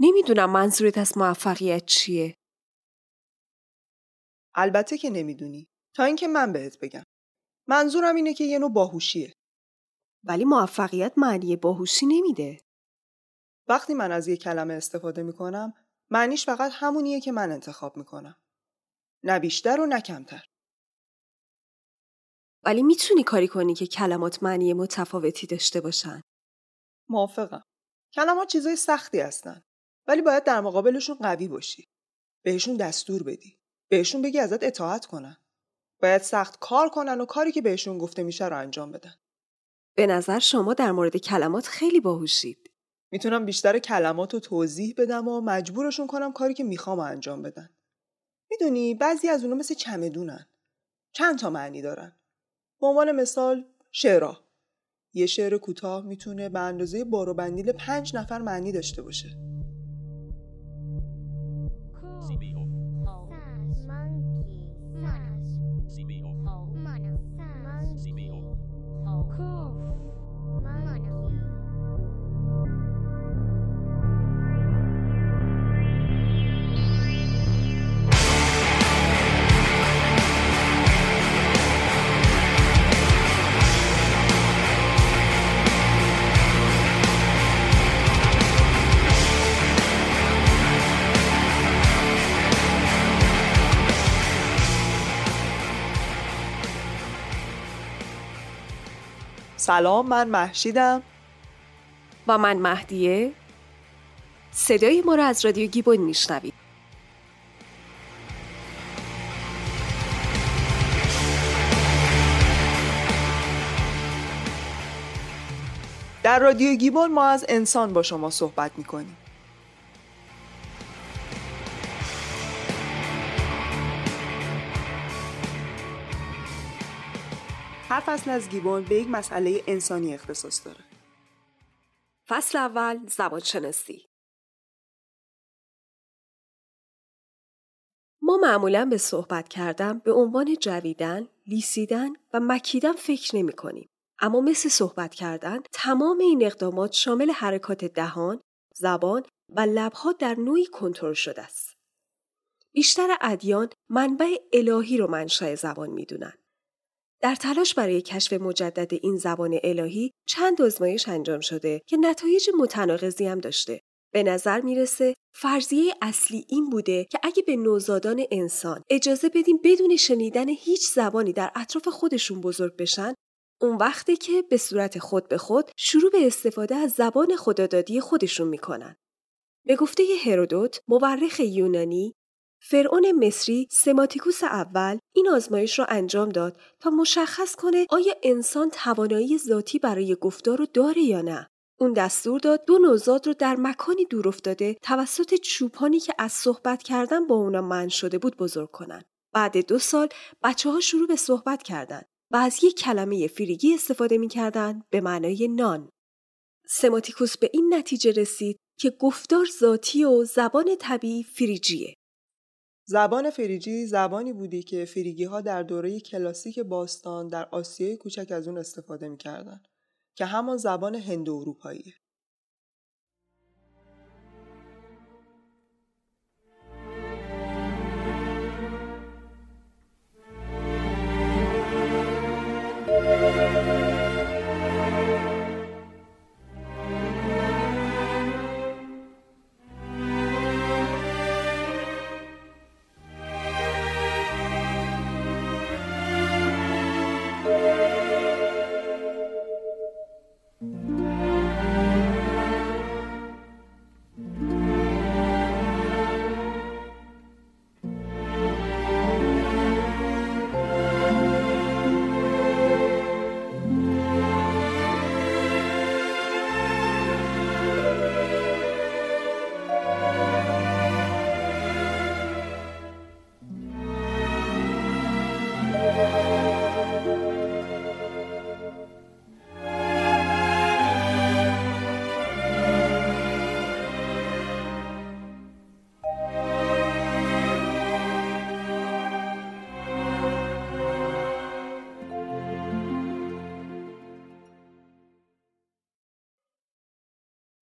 نمی‌دونم منظورت از موفقیت چیه. البته که نمی‌دونی. تا اینکه من بهت بگم. منظورم اینه که یه نوع باهوشیه. ولی موفقیت معنی باهوشی نمیده. وقتی من از یه کلمه استفاده می‌کنم معنیش فقط همونیه که من انتخاب می‌کنم. نه بیشتر و نه کمتر. ولی می‌تونی کاری کنی که کلمات معنی متفاوتی داشته باشن. موافقم. کلمات چیزای سختی هستن. ولی باید در مقابلشون قوی باشی. بهشون دستور بدی. بهشون بگی ازت اطاعت کنن. باید سخت کار کنن و کاری که بهشون گفته میشه رو انجام بدن. به نظر شما در مورد کلمات خیلی باهوشید. می‌تونم بیشتر کلمات رو توضیح بدم و مجبورشون کنم کاری که می‌خوام انجام بدن. می‌دونی بعضی از اونا مثل چمدونن. چند تا معنی دارن. به عنوان مثال شعرها. یه شعر کوتاه می‌تونه به اندازه بارو بندیل پنج نفر معنی داشته باشه. سلام من محشیدم. و من مهدیه. صدای ما را از رادیو گیبون میشنوید. در رادیو گیبون ما از انسان با شما صحبت می‌کنیم. هر فصل از گیبون به یک مسئله انسانی اختصاص داره. فصل اول زبان شناسی ما معمولا به صحبت کردن به عنوان جویدن، لیسیدن و مکیدن فکر نمی کنیم. اما مثل صحبت کردن تمام این اقدامات شامل حرکات دهان، زبان و لبها در نوعی کنترل شده است. بیشتر ادیان منبع الهی رو منشأ زبان می‌دونن. در تلاش برای کشف مجدد این زبان الهی چند آزمایش انجام شده که نتایج متناقضی هم داشته. به نظر می‌رسه فرضیه اصلی این بوده که اگه به نوزادان انسان اجازه بدیم بدون شنیدن هیچ زبانی در اطراف خودشون بزرگ بشن اون وقتی که به صورت خود به خود شروع به استفاده از زبان خدادادی خودشون می‌کنن. به گفته هرودوت مورخ یونانی فرعون مصری سماتیکوس اول این آزمایش را انجام داد تا مشخص کنه آیا انسان توانایی ذاتی برای گفتار رو داره یا نه. اون دستور داد دو نوزاد رو در مکانی دور افتاده توسط چوپانی که از صحبت کردن با اونا من شده بود بزرگ کنن. بعد دو سال بچه ها شروع به صحبت کردند و از یک کلمه فریگی استفاده می‌کردند به معنای نان. سماتیکوس به این نتیجه رسید که گفتار ذاتی و زبان طبیعی فریجیه. زبان فریجی زبانی بودی که فریگی ها در دوره کلاسیک باستان در آسیای کوچک از اون استفاده می‌کردن که همان زبان هند اروپاییه.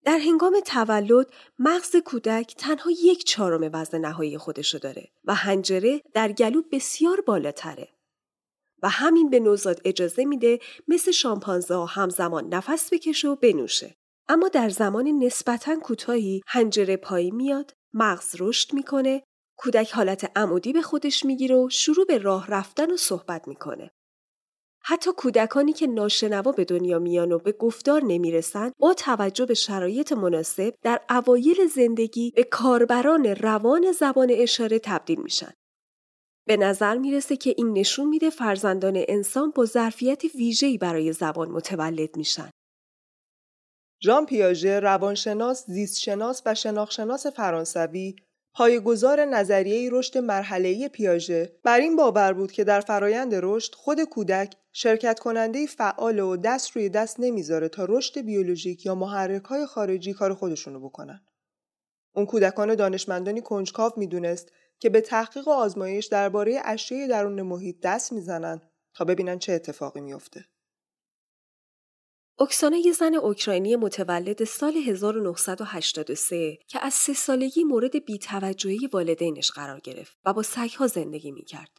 در هنگام تولد مغز کودک تنها یک چهارم وزن نهایی خودشو داره و هنجره در گلو بسیار بالاتره. و همین به نوزاد اجازه میده مثل شامپانزه همزمان نفس بکشه و بنوشه. اما در زمان نسبتا کوتاهی هنجره پایی میاد، مغز رشد می‌کنه، کودک حالت عمودی به خودش می‌گیره و شروع به راه رفتن و صحبت می‌کنه. حتی کودکانی که ناشنوا به دنیا میان و به گفتار نمی‌رسن با توجه به شرایط مناسب در اوایل زندگی به کاربران روان زبان اشاره تبدیل میشن. به نظر می‌رسه که این نشون میده فرزندان انسان با ظرفیت ویژه‌ای برای زبان متولد میشن. ژان پیاژه روانشناس، زیستشناس و شناخشناس فرانسوی پایگزار نظریه رشد مرحله‌ای پیاژه بر این باور بود که در فرایند رشد خود کودک شرکت کننده فعال و دست روی دست نمی‌ذاره تا رشد بیولوژیک یا محرک های خارجی کار خودشونو بکنن. اون کودکان دانشمندانی کنجکاو می‌دونست که به تحقیق و آزمایش درباره اشیای درون محیط دست می‌زنن تا ببینن چه اتفاقی میافته. اوکسانا یه زن اوکراینی متولد سال 1983 که از سه سالگی مورد بیتوجهی والدینش قرار گرفت و با سگها زندگی می‌کرد.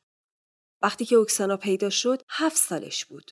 وقتی که اوکسانا پیدا شد هفت سالش بود.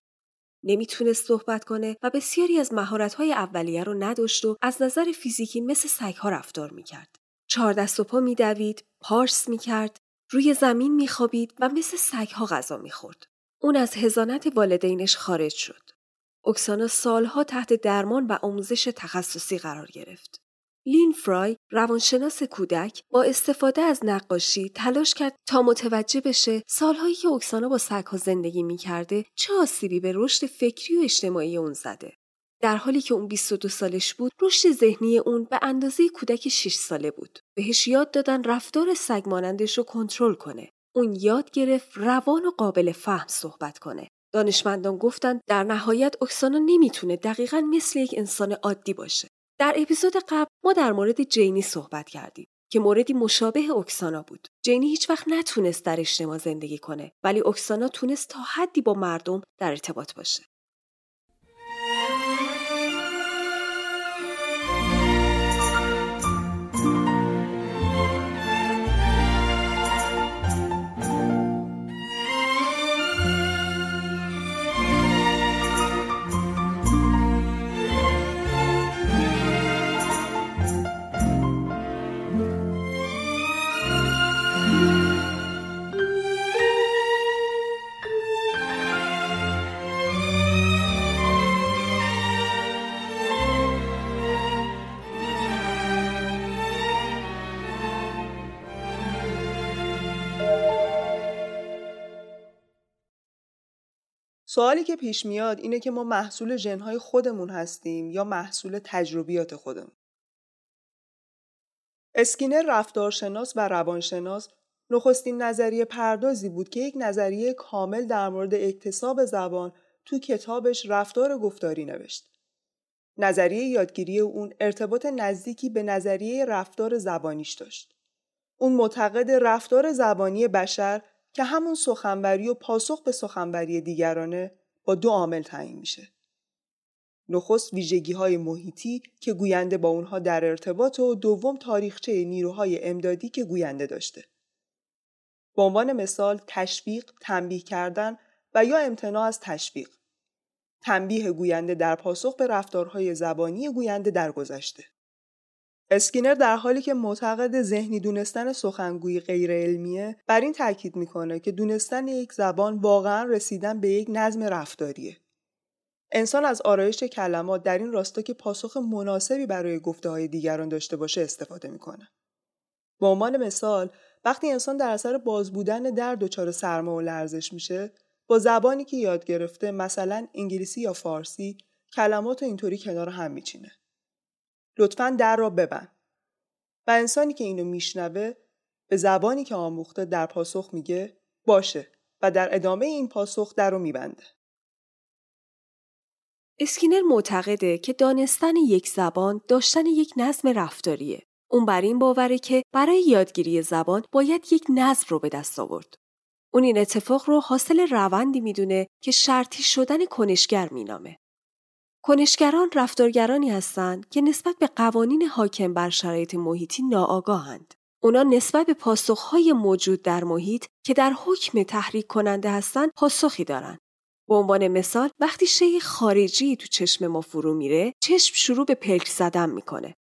نمی‌تونست صحبت کنه و بسیاری از مهارت‌های اولیه رو نداشت و از نظر فیزیکی مثل سگها رفتار می‌کرد. چهار دست و پا میدوید، پارس می‌کرد، روی زمین میخوابید و مثل سگها غذا می‌خورد. اون از هزانت والدینش خارج شد. اکسانا سالها تحت درمان و آموزش تخصصی قرار گرفت. لین فرای روانشناس کودک با استفاده از نقاشی تلاش کرد تا متوجه بشه سالهایی که اکسانا با سگها زندگی می‌کرده چه آسیبی به رشد فکری و اجتماعی اون زده. در حالی که اون 22 سالش بود رشد ذهنی اون به اندازه کودک 6 ساله بود. بهش یاد دادن رفتار سگ مانندش رو کنترل کنه. اون یاد گرفت روان و قابل فهم صحبت کنه. دانشمندان گفتند در نهایت اکسانا نمی‌تونه دقیقا مثل یک انسان عادی باشه. در اپیزود قبل ما در مورد جینی صحبت کردیم که موردی مشابه اکسانا بود. جینی هیچ وقت نتونست در اجتماع زندگی کنه ولی اکسانا تونست تا حدی با مردم در ارتباط باشه. سوالی که پیش میاد اینه که ما محصول ژنهای خودمون هستیم یا محصول تجربیات خودمون. اسکینر رفتارشناس و روانشناس نخستین نظریه پردازی بود که یک نظریه کامل در مورد اکتساب زبان تو کتابش رفتار گفتاری نوشت. نظریه یادگیری اون ارتباط نزدیکی به نظریه رفتار زبانیش داشت. اون معتقد رفتار زبانی بشر که همون سخنوری و پاسخ به سخنوری دیگرانه با دو عامل تعیین میشه. نخست ویژگی های محیطی که گوینده با اونها در ارتباط و دوم تاریخچه نیروهای امدادی که گوینده داشته. به عنوان مثال تشویق، تنبیه کردن و یا امتناع از تشویق. تنبیه گوینده در پاسخ به رفتارهای زبانی گوینده در گذشته. اسکینر در حالی که معتقد ذهنی دونستن سخنگویی غیر علمیه بر این تاکید می‌کنه که دونستن یک زبان واقعا رسیدن به یک نظم رفتاریه. انسان از آرایش کلمات در این راستا که پاسخ مناسبی برای گفته های دیگران داشته باشه استفاده می‌کنه. به عنوان مثال وقتی انسان در اثر باز بودن در دچار سرما و لرزش میشه با زبانی که یاد گرفته مثلا انگلیسی یا فارسی کلمات اینطوری کنار هم میچینه. لطفا در را ببند. و انسانی که اینو میشنوه به زبانی که آموخته در پاسخ میگه باشه و در ادامه این پاسخ در رو میبنده. اسکینر معتقده که دانستن یک زبان داشتن یک نظم رفتاریه. اون بر این باوره که برای یادگیری زبان باید یک نظم رو به دست آورد. اون این اتفاق رو حاصل روندی می‌دونه که شرطی شدن کنشگر مینامه. کنشگران رفتارگرانی هستند که نسبت به قوانین حاکم بر شرایط محیطی ناآگاهند. اونا نسبت به پاسخهای موجود در محیط که در حکم تحریک کننده هستند پاسخی دارند. به عنوان مثال وقتی شی خارجی تو چشم ما فرو میره چشم شروع به پلک زدن می‌کنه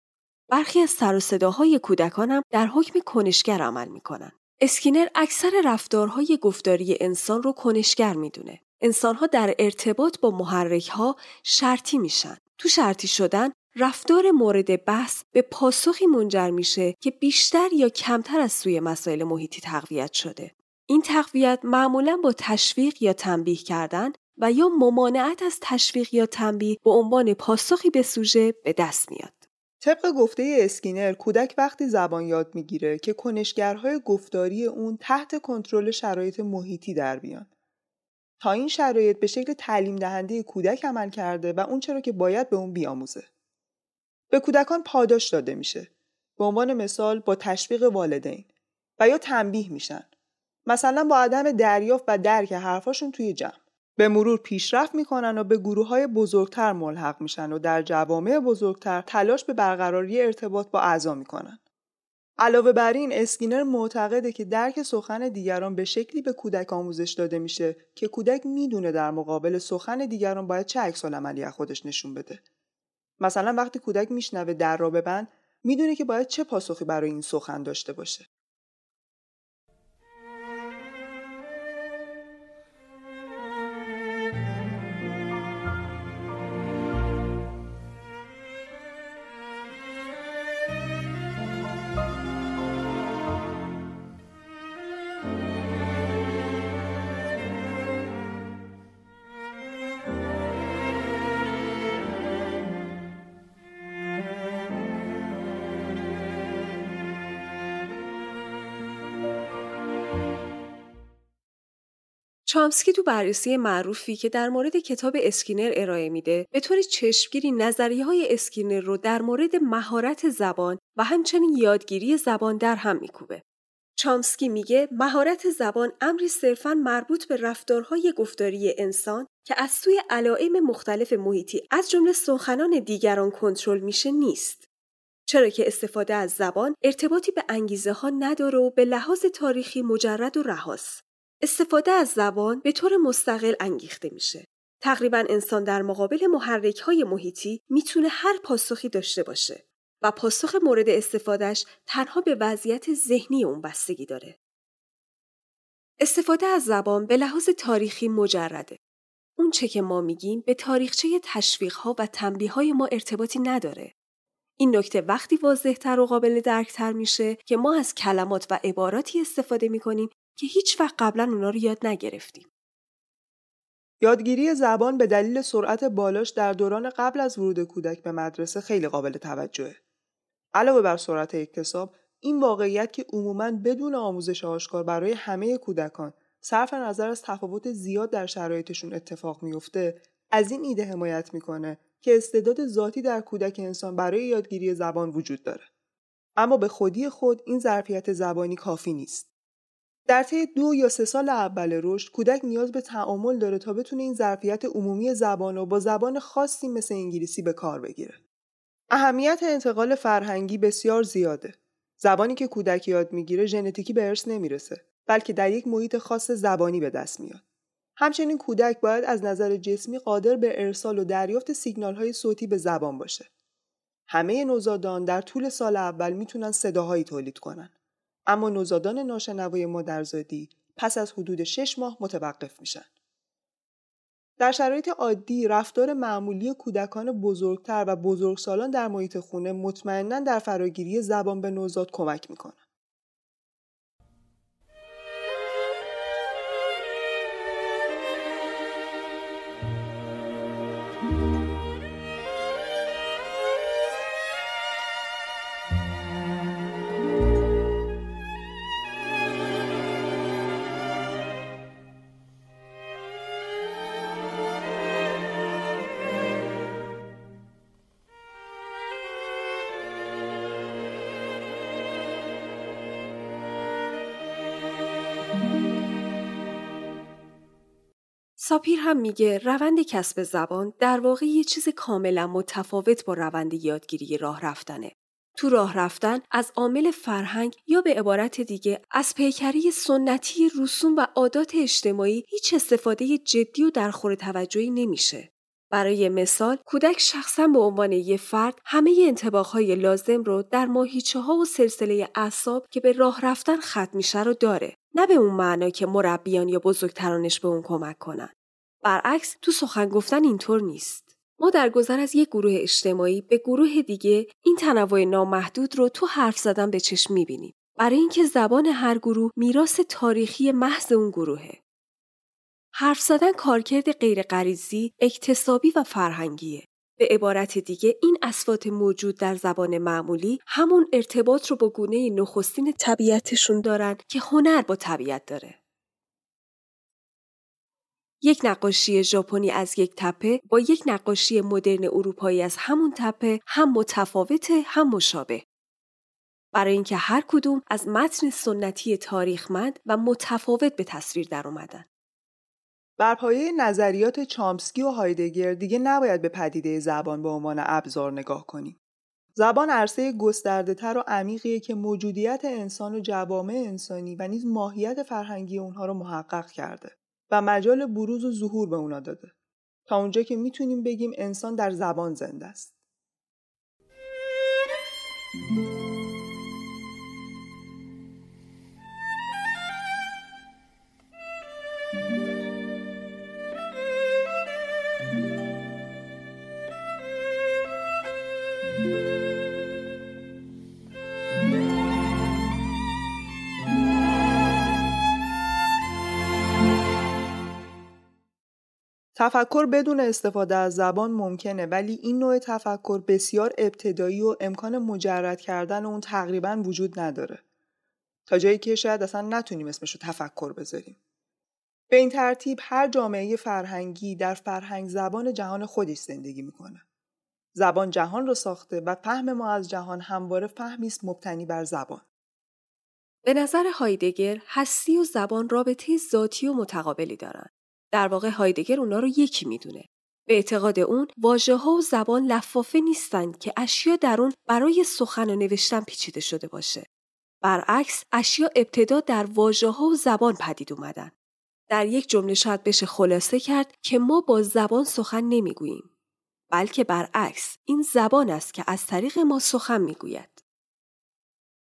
برخی از سر و صداهای کودکان هم در حکم کنشگر عمل می‌کنن اسکینر اکثر رفتارهای گفتاری انسان رو کنشگر می‌دونه انسانها در ارتباط با محرک ها شرطی میشن تو شرطی شدن رفتار مورد بحث به پاسخی منجر میشه که بیشتر یا کمتر از سوی مسائل محیطی تقویت شده این تقویت معمولا با تشویق یا تنبیه کردن و یا ممانعت از تشویق یا تنبیه به عنوان پاسخی به سوژه به دست میاد. طبق گفته اسکینر کودک وقتی زبان یاد می‌گیره که کنشگرهای گفتاری اون تحت کنترل شرایط محیطی در بیان. تا این شرایط به شکل تعلیم دهنده کودک عمل کرده و اون چرا که باید به اون بیاموزه. به کودکان پاداش داده میشه. به عنوان مثال با تشویق والدین و یا تنبیه میشن. مثلا با عدم دریافت و درک حرفاشون توی جمع. به مرور پیشرفت می‌کنن و به گروه های بزرگتر ملحق میشن و در جوامع بزرگتر تلاش به برقراری ارتباط با اعضا می‌کنن. علاوه بر این اسکینر معتقده که درک سخن دیگران به شکلی به کودک آموزش داده میشه که کودک می‌دونه در مقابل سخن دیگران باید چه عکس عملی از خودش نشون بده. مثلا وقتی کودک میشنوه در را ببند می‌دونه که باید چه پاسخی برای این سخن داشته باشه. چامسکی تو بررسی معروفی که در مورد کتاب اسکینر ارائه میده به طور چشمگیری نظریه های اسکینر رو در مورد مهارت زبان و همچنین یادگیری زبان در هم میکوبه. چامسکی میگه مهارت زبان امری صرفا مربوط به رفتارهای گفتاری انسان که از سوی علائم مختلف محیطی از جمله سخنان دیگران کنترل میشه نیست. چرا که استفاده از زبان ارتباطی به انگیزه ها نداره و به لحاظ تاریخی مجرد و رهاست. استفاده از زبان به طور مستقل انگیخته میشه. تقریبا انسان در مقابل محرک های محیطی می‌تونه هر پاسخی داشته باشه و پاسخ مورد استفادهش تنها به وضعیت ذهنی اون بستگی داره. استفاده از زبان به لحاظ تاریخی مجرده. اون چه که ما میگیم به تاریخچه تشویق ها و تنبیه های ما ارتباطی نداره. این نکته وقتی واضحتر و قابل درکتر میشه که ما از کلمات و عباراتی استفاده می‌کنیم که هیچ وقت قبلا اونا رو یاد نگرفتیم. یادگیری زبان به دلیل سرعت بالاش در دوران قبل از ورود کودک به مدرسه خیلی قابل توجهه. علاوه بر سرعت اکتساب، این واقعیت که عموماً بدون آموزش آشکار برای همه کودکان صرف نظر از تفاوت زیاد در شرایطشون اتفاق میفته، از این ایده حمایت می‌کنه که استعداد ذاتی در کودک انسان برای یادگیری زبان وجود داره. اما به خودی خود این ظرفیت زبانی کافی نیست. در طی دو یا سه سال اول رشد کودک نیاز به تعامل داره تا بتونه این ظرفیت عمومی زبان رو با زبان خاصی مثل انگلیسی به کار بگیره. اهمیت انتقال فرهنگی بسیار زیاده. زبانی که کودک یاد می‌گیره ژنتیکی به ارث نمی‌رسه بلکه در یک محیط خاص زبانی به دست میاد. همچنین کودک باید از نظر جسمی قادر به ارسال و دریافت سیگنال های صوتی به زبان باشه. همه نوزادان در طول سال اول می‌تونن صداهایی تولید کنن. اما نوزادان ناشنوای مادرزادی پس از حدود 6 ماه متوقف میشن. در شرایط عادی رفتار معمولی کودکان بزرگتر و بزرگسالان در محیط خونه مطمئنا در فراگیری زبان به نوزاد کمک می‌کنن. ساپیر هم میگه روند کسب زبان در واقع یه چیز کاملا متفاوت با روند یادگیری راه رفتنه. تو راه رفتن از عامل فرهنگ یا به عبارت دیگه از پیکری سنتی رسوم و عادات اجتماعی هیچ استفاده جدی و درخور توجهی نمیشه. برای مثال کودک شخصا به عنوان یه فرد همه انتباههای لازم رو در ماهیچه ها و سلسله اعصاب که به راه رفتن ختم میشه رو داره نه به اون معنا که مربیان یا بزرگترانش به اون کمک کنن برعکس تو سخن گفتن اینطور نیست ما در گذر از یک گروه اجتماعی به گروه دیگه این تنوع نامحدود رو تو حرف زدن به چشم می‌بینیم برای اینکه زبان هر گروه میراث تاریخی محض اون گروهه حرف زدن کارکرد غیرغریزی، اکتسابی و فرهنگیه. به عبارت دیگه این اسوات موجود در زبان معمولی همون ارتباط رو با گونه نخستین طبیعتشون دارن که هنر با طبیعت داره. یک نقاشی ژاپنی از یک تپه با یک نقاشی مدرن اروپایی از همون تپه هم متفاوته هم مشابه. برای اینکه هر کدوم از متن سنتی تاریخمند و متفاوت به تصویر در اومدن. بر پایه نظریات چامسکی و هایدگر دیگه نباید به پدیده زبان به عنوان ابزار نگاه کنیم. زبان عرصه گسترده تر و عمیقیه که موجودیت انسان و جوامع انسانی و نیز ماهیت فرهنگی اونها رو محقق کرده و مجال بروز و ظهور به اونا داده. تا اونجا که می‌تونیم بگیم انسان در زبان زنده است. تفکر بدون استفاده از زبان ممکنه ولی این نوع تفکر بسیار ابتدایی و امکان مجرد کردن اون تقریبا وجود نداره. تا جایی که شاید اصلا نتونیم اسمش رو تفکر بذاریم. به این ترتیب هر جامعه فرهنگی در فرهنگ زبان جهان خودش زندگی می‌کنه. زبان جهان رو ساخته و فهم ما از جهان همواره فهمی است مبتنی بر زبان. به نظر هایدگر هستی و زبان رابطه ذاتی و متقابلی دارند. در واقع هایدگر اونا رو یکی می‌دونه. به اعتقاد اون واژه ها و زبان لفافه نیستند که اشیا در اون برای سخن و نوشتن پیچیده شده باشه. برعکس اشیا ابتدا در واژه ها و زبان پدید اومدن. در یک جمله شاید بشه خلاصه کرد که ما با زبان سخن نمی‌گوییم. بلکه برعکس این زبان است که از طریق ما سخن می‌گوید.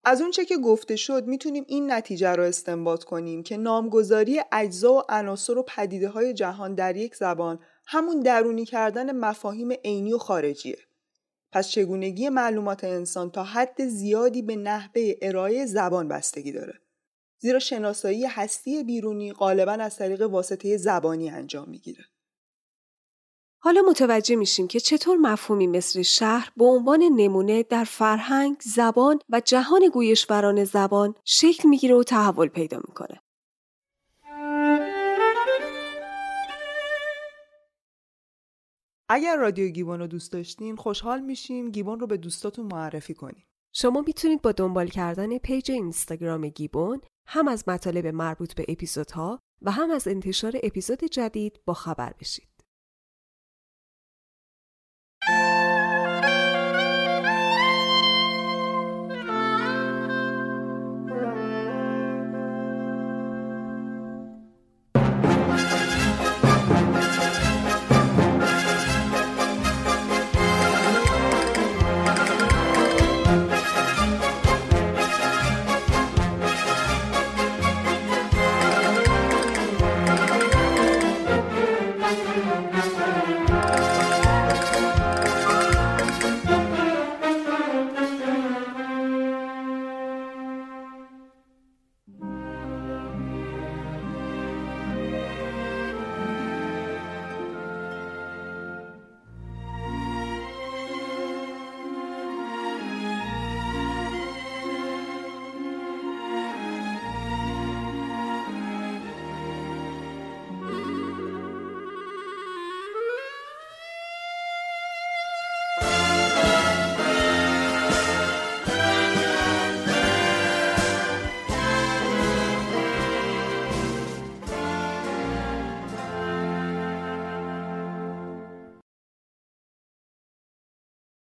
از اونچه که گفته شد می‌تونیم این نتیجه را استنباط کنیم که نامگذاری اجزا و عناصر و پدیده های جهان در یک زبان همون درونی کردن مفاهیم عینی و خارجیه. پس چگونگی معلومات انسان تا حد زیادی به نحوه ارائه زبان بستگی داره. زیرا شناسایی هستی بیرونی غالبا از طریق واسطه زبانی انجام می‌گیره. حالا متوجه میشیم که چطور مفهومی مثل شهر به عنوان نمونه در فرهنگ، زبان و جهان گویشوران زبان شکل می‌گیره و تحول پیدا می‌کنه. اگر رادیو گیبون رو دوست داشتین خوشحال میشیم گیبون رو به دوستاتون معرفی کنیم. شما می‌تونید با دنبال کردن پیج اینستاگرام گیبون هم از مطالب مربوط به اپیزودها و هم از انتشار اپیزود جدید با خبر بشید.